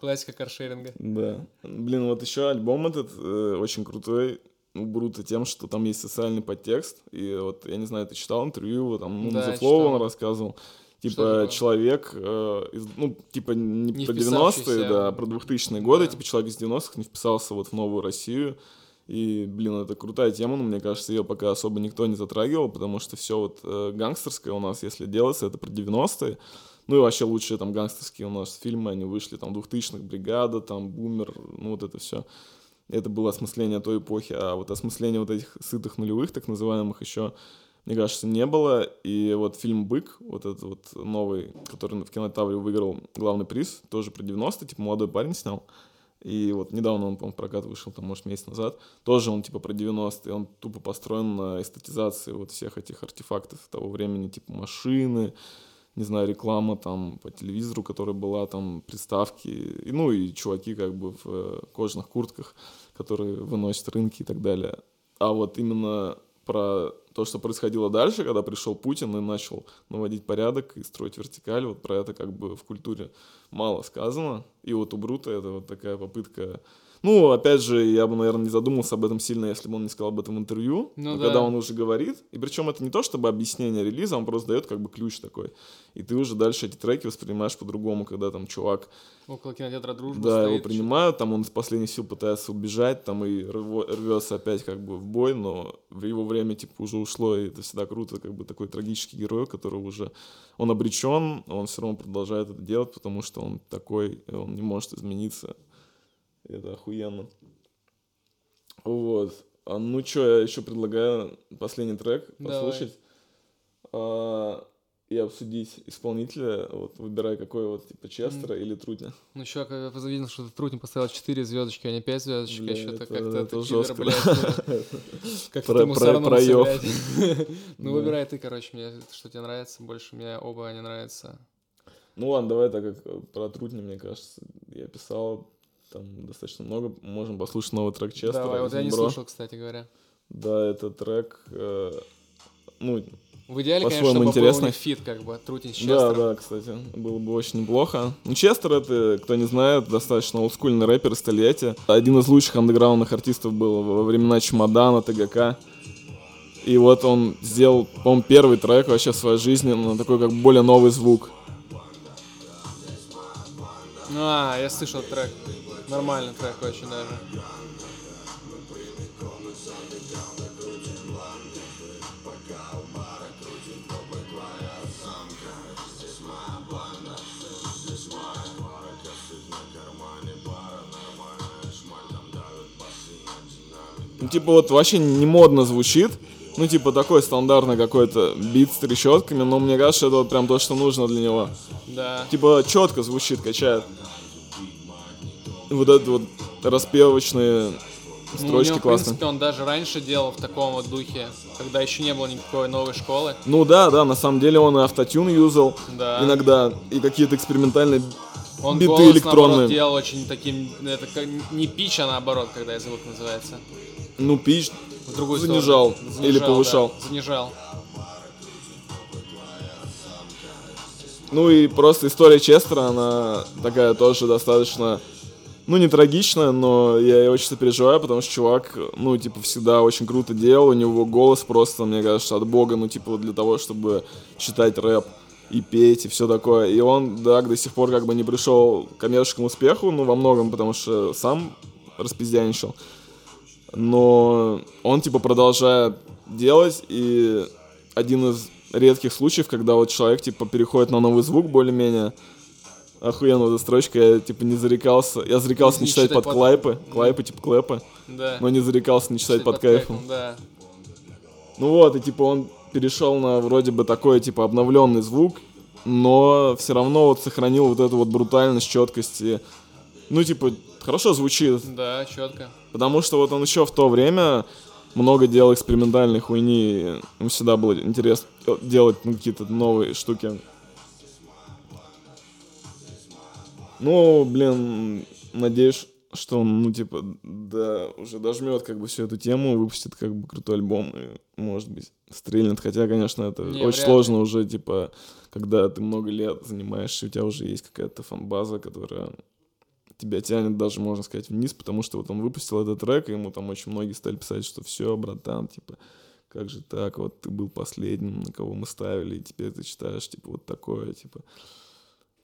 Классика каршеринга. Да. Блин, вот еще альбом этот э, очень крутой. У Брута тем, что там есть социальный подтекст. И вот, я не знаю, ты читал интервью его, там, ну, Да, The Flow он рассказывал. Типа, человек, э, из- ну, типа, не, Не про вписавшийся. 90-е, да, про 2000-е годы, Да. типа, человек из 90-х не вписался вот в новую Россию. И, блин, это крутая тема, но мне кажется, ее пока особо никто не затрагивал, потому что все вот э, гангстерское у нас, если делается, это про 90-е. Ну и вообще лучшие там гангстерские у нас фильмы, они вышли там 2000-х, «Бригада», там «Бумер», ну вот это все. Это было осмысление той эпохи, а вот осмысление вот этих сытых нулевых, так называемых, еще, мне кажется, не было. И вот фильм «Бык», вот этот вот новый, который в кинотавре выиграл главный приз, тоже про 90-е, типа молодой парень снял. И вот недавно он, по-моему, в прокат вышел, там, может, месяц назад. Тоже он, типа, про 90-е. Он тупо построен на эстетизации вот всех этих артефактов того времени, типа машины, не знаю, реклама там по телевизору, которая была, там, приставки, и, ну, и чуваки как бы в э, кожаных куртках, которые выносят рынки и так далее. А вот именно про то, что происходило дальше, когда пришел Путин и начал наводить порядок и строить вертикаль, вот про это как бы в культуре мало сказано. И вот у Брута это вот такая попытка... Ну, опять же, я бы, наверное, не задумался об этом сильно, если бы он не сказал об этом в интервью. Ну Но да. когда он уже говорит, и причем это не то, чтобы объяснение релиза, он просто дает как бы ключ такой. И ты уже дальше эти треки воспринимаешь по-другому, когда там чувак Около кинотеатра «Дружба» да, его стоит. принимают, там он из последних сил пытается убежать, там и рво- рвется опять как бы в бой, но в его время типа уже ушло, и это всегда круто, как бы такой трагический герой, который уже, он обречен, он все равно продолжает это делать, потому что он такой, он не может измениться. Это охуенно. Вот. А, ну что, я еще предлагаю последний трек послушать. А, и обсудить исполнителя, вот, выбирай, какой вот, типа, Честера или Трутня. Ну, чувак, я видел, что Трутня поставил 4 звездочки, а не 5 звездочек, Бля, что-то это- как-то это это жестко. блядь. Как ты ему. Ну, выбирай ты, короче, мне что тебе нравится больше, мне оба не нравятся. Ну ладно, давай так как э, про Трутня, мне кажется, я писал там достаточно много. Можем послушать новый трек Честера. Давай, вот я не Бро. слушал, кстати говоря. Да, это трек, э, ну, В идеале, конечно, чтобы интересно. был фит, как бы, Трутень с да, Честером. да, кстати, было бы очень неплохо. Ну, Честер, это, кто не знает, достаточно олдскульный рэпер из Тольятти. Один из лучших андеграундных артистов был во времена Чемодана, ТГК. И вот он сделал, по-моему, первый трек вообще в своей жизни на такой как более новый звук. А, я слышал трек. Нормальный трек очень даже. Ну, типа, вот вообще не модно звучит. Ну, типа, такой стандартный какой-то бит с трещотками, но мне кажется, это вот прям то, что нужно для него. Да. Типа, четко звучит, качает. Вот это вот распевочные Ну, у строчки в классные. принципе, он даже раньше делал в таком вот духе, когда еще не было никакой новой школы. Ну да, да, на самом деле он и автотюн юзал Да. иногда, и какие-то экспериментальные Он биты голос, электронные. наоборот, делал очень таким, это как, не пич, а наоборот, когда звук называется. Ну, пич, В другую Занижал сторону. или да, повышал. занижал. Ну и просто история Честера, она такая тоже достаточно, ну не трагичная, но я очень сопереживаю, потому что чувак, ну типа всегда очень круто делал, у него голос просто, мне кажется, от бога, ну типа для того, чтобы читать рэп и петь и все такое. И он, да, до сих пор как бы не пришел к коммерческому успеху, ну во многом, потому что сам распиздяничал. Но он типа продолжает делать, и один из редких случаев, когда вот человек типа переходит на новый звук более-менее, охуенно эта строчка, я типа не зарекался, я зарекался не, Не читать читать под под- клайпы, клайпы типа клэпы, Да. но не зарекался не читать Читать под кайфом. Да. Ну вот, и типа он перешел на вроде бы такой типа обновленный звук, но все равно вот сохранил вот эту вот брутальность, четкость и, ну типа хорошо звучит, Да, четко. Потому что вот он еще в то время много делал экспериментальной хуйни. Ему всегда было интересно делать ну, какие-то новые штуки. Ну, блин, надеюсь, что он, ну, типа, да, уже дожмет как бы всю эту тему, выпустит как бы крутой альбом и, может быть, стрельнет. Хотя, конечно, это Не, очень сложно уже, типа, когда ты много лет занимаешься, у тебя уже есть какая-то фан-база, которая тебя тянет даже, можно сказать, вниз, потому что вот он выпустил этот трек, и ему там очень многие стали писать, что все, братан, типа, как же так, вот ты был последним, на кого мы ставили, и теперь ты читаешь, типа, вот такое, типа.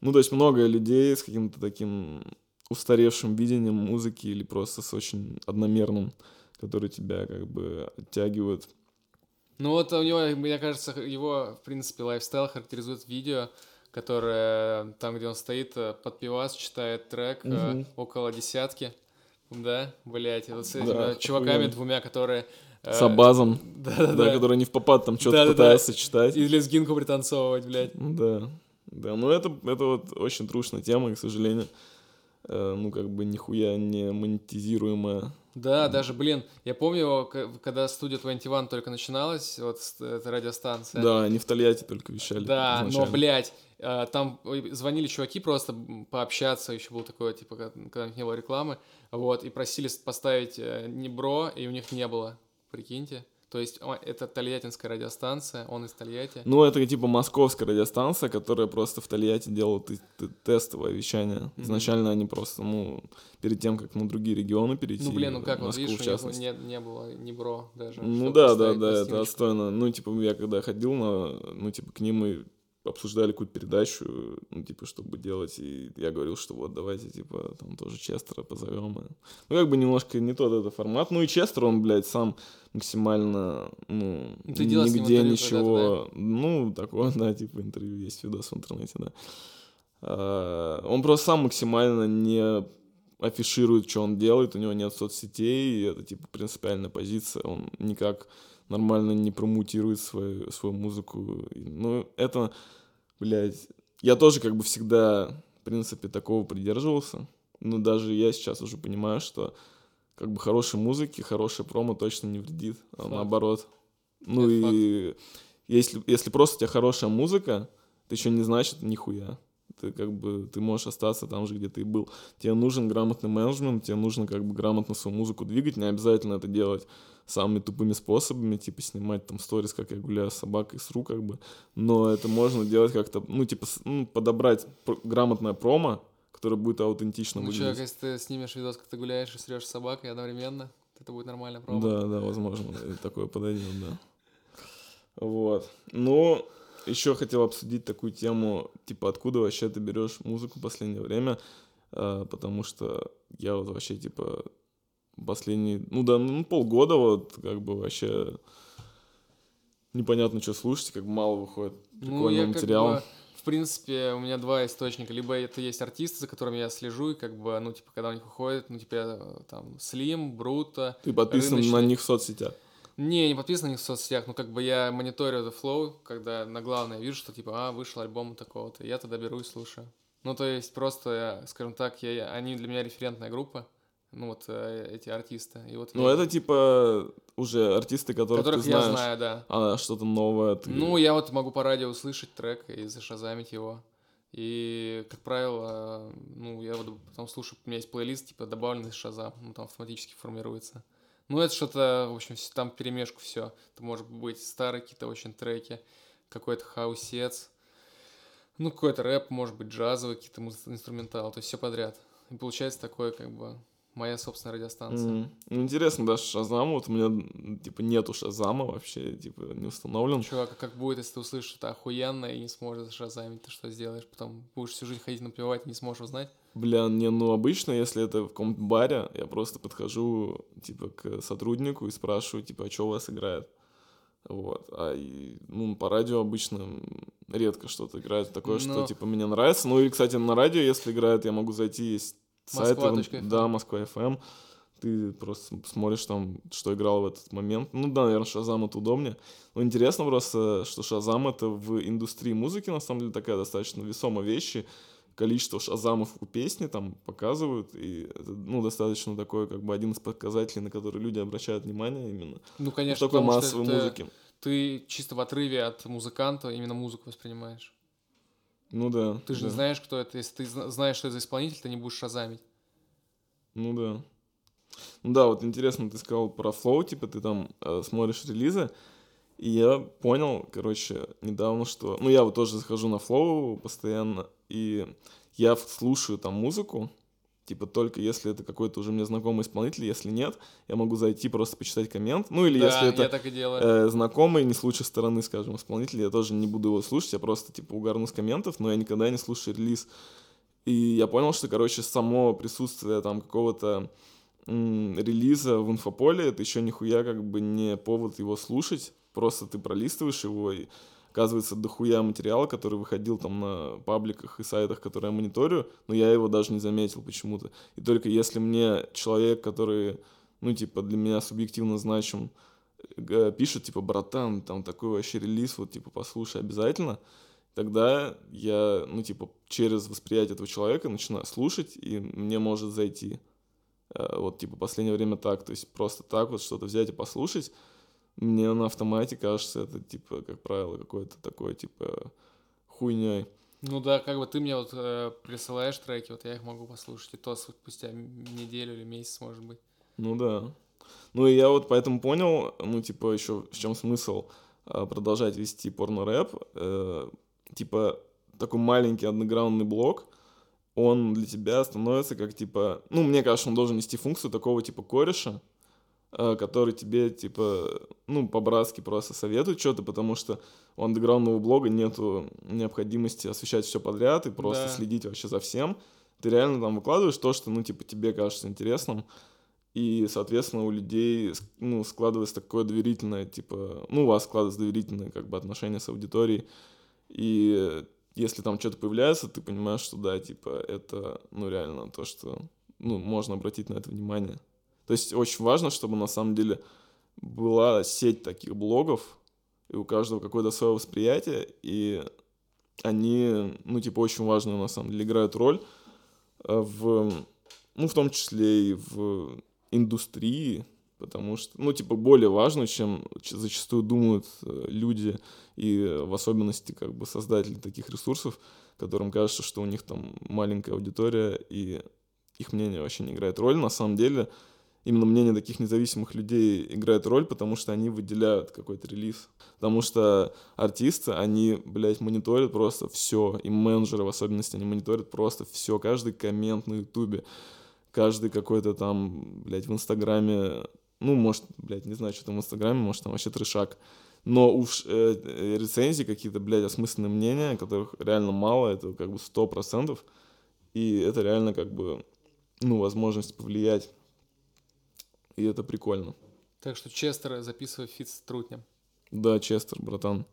Ну, то есть много людей с каким-то таким устаревшим видением музыки или просто с очень одномерным, который тебя как бы оттягивает. Ну вот у него, мне кажется, его, в принципе, лайфстайл характеризует видео, которое там, где он стоит э, под пивас, читает трек э, Мгм. около десятки. Да, блять, вот с этими Да, чуваками охуенно. двумя, которые... э, С абазом, [laughs] Да-да-да. да, который не в попад там что-то Да-да-да. пытается читать. И лезгинку пританцовывать, блядь. Да, да, но это, это вот очень трушная тема, к сожалению, э, ну, как бы нихуя не монетизируемая. Да, даже, блин, я помню, когда студия 21 только начиналась, вот эта радиостанция. Да, они в Тольятти только вещали. Да, но, изначально. блядь, э, там звонили чуваки просто пообщаться, еще был такое, типа, когда у них не было рекламы, вот, и просили поставить э, Небро, и у них не было, прикиньте. То есть это тольяттинская радиостанция, он из Тольятти. Ну, это типа московская радиостанция, которая просто в Тольятти делала тестовое вещание. Изначально они просто, ну, перед тем, как на другие регионы перейти, Ну, блин, ну как, вот Москву видишь, в у них частности. не, не было Небро даже. Ну да, да, да, это отстойно. Ну, типа, я когда ходил на, ну, типа, к ним и обсуждали какую-то передачу, ну, типа, чтобы делать, и я говорил, что вот давайте, типа, там тоже Честера позовем. и- Ну, как бы немножко не тот это формат. Ну, и Честер, он, блядь, сам максимально, ну, Ну, ты нигде ничего. Ну, такое, да, типа, интервью есть, видос в интернете, да. А, Он просто сам максимально не афиширует, что он делает, у него нет соцсетей, и это, типа, принципиальная позиция, он никак нормально не промутирует свою, свою музыку. Ну, это, блядь, я тоже как бы всегда, в принципе, такого придерживался, но даже я сейчас уже понимаю, что как бы хорошей музыки, хорошая промо точно не вредит, а Факт. наоборот. Ну Это и если, если просто у тебя хорошая музыка, это еще не значит нихуя. Ты как бы, ты можешь остаться там же, где ты и был. Тебе нужен грамотный менеджмент, тебе нужно как бы грамотно свою музыку двигать, не обязательно это делать самыми тупыми способами, типа снимать там сторис, как я гуляю с собакой с рук, как бы. Но это можно делать как-то, ну, типа, ну, подобрать грамотное промо, которое будет аутентично Ну выглядеть. если ты снимешь видос, как ты гуляешь и срешь с собакой одновременно, это будет нормально, промо. Да, да, возможно, такое подойдет, да. Вот. Ну, еще хотел обсудить такую тему, типа, откуда вообще ты берешь музыку в последнее время, а, потому что я вот вообще, типа, последние, ну да, ну, полгода вот, как бы вообще непонятно, что слушать, как мало выходит Ну, прикольного как материала. бы, в принципе, у меня два источника. Либо это есть артисты, за которыми я слежу, и как бы, ну, типа, когда у них выходит, ну, типа, я, там, Слим, Бруто. Ты подписан на рыночный. них в соцсетях. Не, не подписан на них в соцсетях, но как бы я мониторю The Flow, когда на главное вижу, что, типа, а, вышел альбом такого-то, я тогда беру и слушаю. Ну, то есть, просто, скажем так, я, они для меня референтная группа, ну, вот э, эти артисты. И вот Ну, я- это, типа, уже артисты, которых, которых ты я знаешь, знаю, да. а что-то новое ты... Ну, я вот могу по радио услышать трек и зашазамить его. И, как правило, ну, я вот потом слушаю, у меня есть плейлист, типа, добавленный шазам, ну, там автоматически формируется. Ну, это что-то, в общем, там перемешку все. Это может быть старые какие-то очень треки, какой-то хаусец, ну, какой-то рэп, может быть, джазовый, какие-то муз- инструментал, то есть все подряд. И получается такое, как бы, моя собственная радиостанция. Ну, интересно, да, Шазам, вот у меня, типа, нету Шазама вообще, типа, не установлен. Чувак, а как будет, если ты услышишь что-то охуенное и не сможешь зашазамить, ты что сделаешь? Потом будешь всю жизнь ходить напевать и не сможешь узнать? Бля, не, ну, обычно, если это в каком-то баре, я просто подхожу, типа, к сотруднику и спрашиваю, типа, а что у вас играет? Вот, а, и, ну, по радио обычно редко что-то играет такое, что, Ну. типа, мне нравится. Ну, и, кстати, на радио, если играет, я могу зайти, есть сайты, Москва.фм. да, Москва FM, ты просто смотришь там, что играл в этот момент. Ну да, наверное, Шазам это удобнее. Но интересно просто, что Шазам это в индустрии музыки, на самом деле, такая достаточно весомая вещь. Количество шазамов у песни там показывают, и это, ну, достаточно такой, как бы, один из показателей, на который люди обращают внимание именно. Ну, В конечно, такой потому массовой что это музыки. ты чисто в отрыве от музыканта именно музыку воспринимаешь. Ну да. Ты же да. не знаешь, кто это. Если ты зна- знаешь, что это за исполнитель, ты не будешь шазамить. Ну да. Ну да, вот интересно, ты сказал про Flow, типа ты там э, смотришь релизы, и я понял, короче, недавно, что... Ну я вот тоже захожу на Flow постоянно, и я слушаю там музыку, типа только если это какой-то уже мне знакомый исполнитель, если нет, я могу зайти просто почитать коммент, ну или да, если это я так и делаю. э, знакомый, не с лучшей стороны, скажем, исполнитель, я тоже не буду его слушать, я просто, типа, угарну с комментов, но я никогда не слушаю релиз. И я понял, что, короче, само присутствие там какого-то м, релиза в инфополе, это еще нихуя как бы не повод его слушать, просто ты пролистываешь его, и оказывается дохуя материала, который выходил там на пабликах и сайтах, которые я мониторю, но я его даже не заметил почему-то. И только если мне человек, который, ну, типа, для меня субъективно значим, э, пишет, типа, братан, там такой вообще релиз, вот, типа, послушай обязательно, тогда я, ну, типа, через восприятие этого человека начинаю слушать, и мне может зайти. Э, Вот, типа, последнее время так, то есть просто так вот что-то взять и послушать, мне на автомате кажется, это, типа, как правило, какой-то такой, типа, хуйней. Ну да, как бы ты мне вот э, присылаешь треки, вот я их могу послушать, и то спустя неделю или месяц, может быть. Ну да. Ну и я вот поэтому понял, ну типа еще в чем смысл а, продолжать вести порно-рэп. Э, типа такой маленький андеграундный блок, он для тебя становится как типа... Ну, мне кажется, он должен нести функцию такого типа кореша, э, который тебе типа, ну, по-братски просто советует что-то, потому что у андеграундного блога нету необходимости освещать все подряд и просто Да. следить вообще за всем. Ты реально там выкладываешь то, что, ну, типа, тебе кажется интересным, и, соответственно, у людей, ну, складывается такое доверительное, типа, ну, у вас складывается доверительное, как бы, отношение с аудиторией, и э, если там что-то появляется, ты понимаешь, что да, типа, это, ну, реально то, что ну, можно обратить на это внимание. То есть очень важно, чтобы на самом деле была сеть таких блогов, и у каждого какое-то свое восприятие, и они, ну, типа, очень важную, на самом деле, играют роль э, в, ну, в том числе и в индустрии, потому что, ну, типа, более важно, чем зачастую думают э, люди, и в особенности, как бы, создатели таких ресурсов, которым кажется, что у них там маленькая аудитория, и их мнение вообще не играет роль. На самом деле, именно мнение таких независимых людей играет роль, потому что они выделяют какой-то релиз. Потому что артисты, они, блядь, мониторят просто все, и менеджеры в особенности, они мониторят просто все, каждый коммент на ютубе, каждый какой-то там, блядь, в инстаграме, ну, может, блядь, не знаю, что там в инстаграме, может, там вообще трешак. Но уж э, э, рецензии какие-то, блядь, осмысленные мнения, которых реально мало, это как бы сто процентов. И это реально как бы, ну, возможность повлиять. И это прикольно. Так что Честер записывай feat с Трутнем. Да, Честер, братан.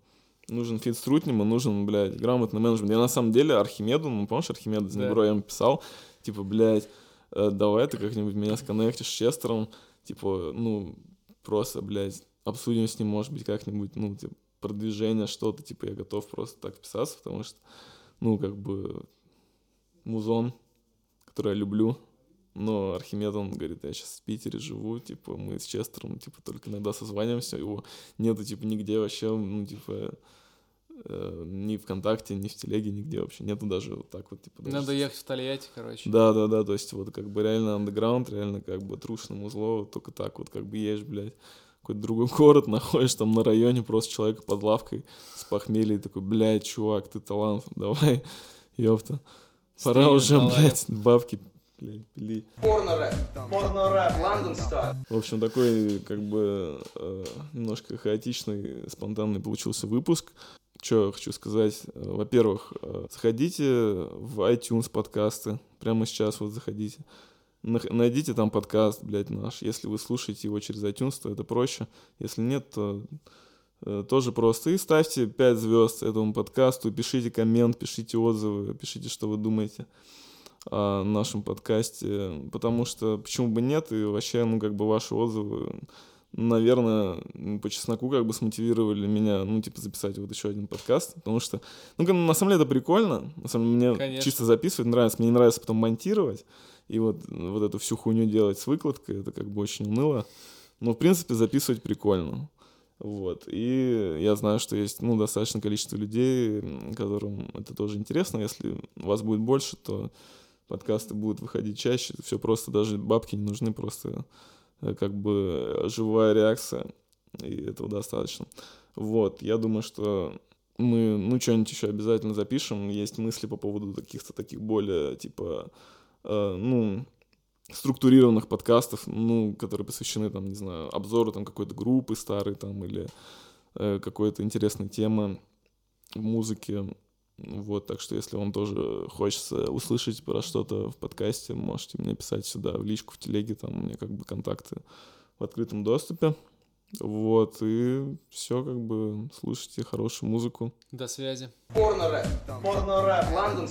Нужен feat с Трутнем, и нужен, блядь, грамотный менеджмент. Я на самом деле Архимеду, ну, помнишь, Архимеда с да. я ему писал, типа, блядь, э, давай ты как-нибудь меня сконнектишь с Честером, типа, ну, просто, блядь, обсудим с ним, может быть, как-нибудь, ну, типа, продвижение, что-то, типа, я готов просто так писаться, потому что, ну, как бы, музон, который я люблю, но Архимед, он говорит, я сейчас в Питере живу, типа, мы с Честером, типа, только иногда созваниваемся, его нету, типа, нигде вообще, ну, типа, э, ни ВКонтакте, ни в Телеге, нигде вообще нету даже вот так вот, типа. Даже... Надо ехать в Тольятти, короче. Да, да, да, то есть вот как бы реально андеграунд, реально как бы трушное музло, только так вот как бы ешь, блядь какой-то другой [laughs] город, находишь там на районе просто человека под лавкой с похмелья и такой, блядь, чувак, ты талант, давай, ёпта. Пора Стримит уже, талант. блядь, бабки, блядь, пили. Порно-рэп, порно-рэп, Лондон В общем, такой, как бы, э, немножко хаотичный, спонтанный получился выпуск. Что хочу сказать? Во-первых, э, заходите в iTunes подкасты. Прямо сейчас вот заходите. Найдите там подкаст, блядь, наш. Если вы слушаете его через iTunes, то это проще. Если нет, то э, тоже просто. И ставьте 5 звезд этому подкасту, пишите коммент, пишите отзывы, пишите, что вы думаете о нашем подкасте. Потому что почему бы нет, и вообще, ну, как бы ваши отзывы, наверное, по чесноку как бы смотивировали меня, ну, типа, записать вот еще один подкаст, потому что, ну, на самом деле это прикольно, на самом деле мне Конечно. чисто записывать нравится, мне не нравится потом монтировать, и вот, вот эту всю хуйню делать с выкладкой, это как бы очень уныло. Но, в принципе, записывать прикольно. Вот. И я знаю, что есть ну, достаточное количество людей, которым это тоже интересно. Если вас будет больше, то подкасты будут выходить чаще. Все просто, даже бабки не нужны, просто э, как бы живая реакция. И этого достаточно. Вот. Я думаю, что мы, ну, что-нибудь еще обязательно запишем. Есть мысли по поводу каких-то таких более, типа, Э, ну, структурированных подкастов, ну, которые посвящены, там, не знаю, обзору там какой-то группы старой там или э, какой-то интересной темы в музыке. Вот, так что если вам тоже хочется услышать про что-то в подкасте, можете мне писать сюда в личку, в телеге, там у меня как бы контакты в открытом доступе. Вот, и все, как бы, слушайте хорошую музыку. До связи. Порно-рэп. Порно-рэп. Лондон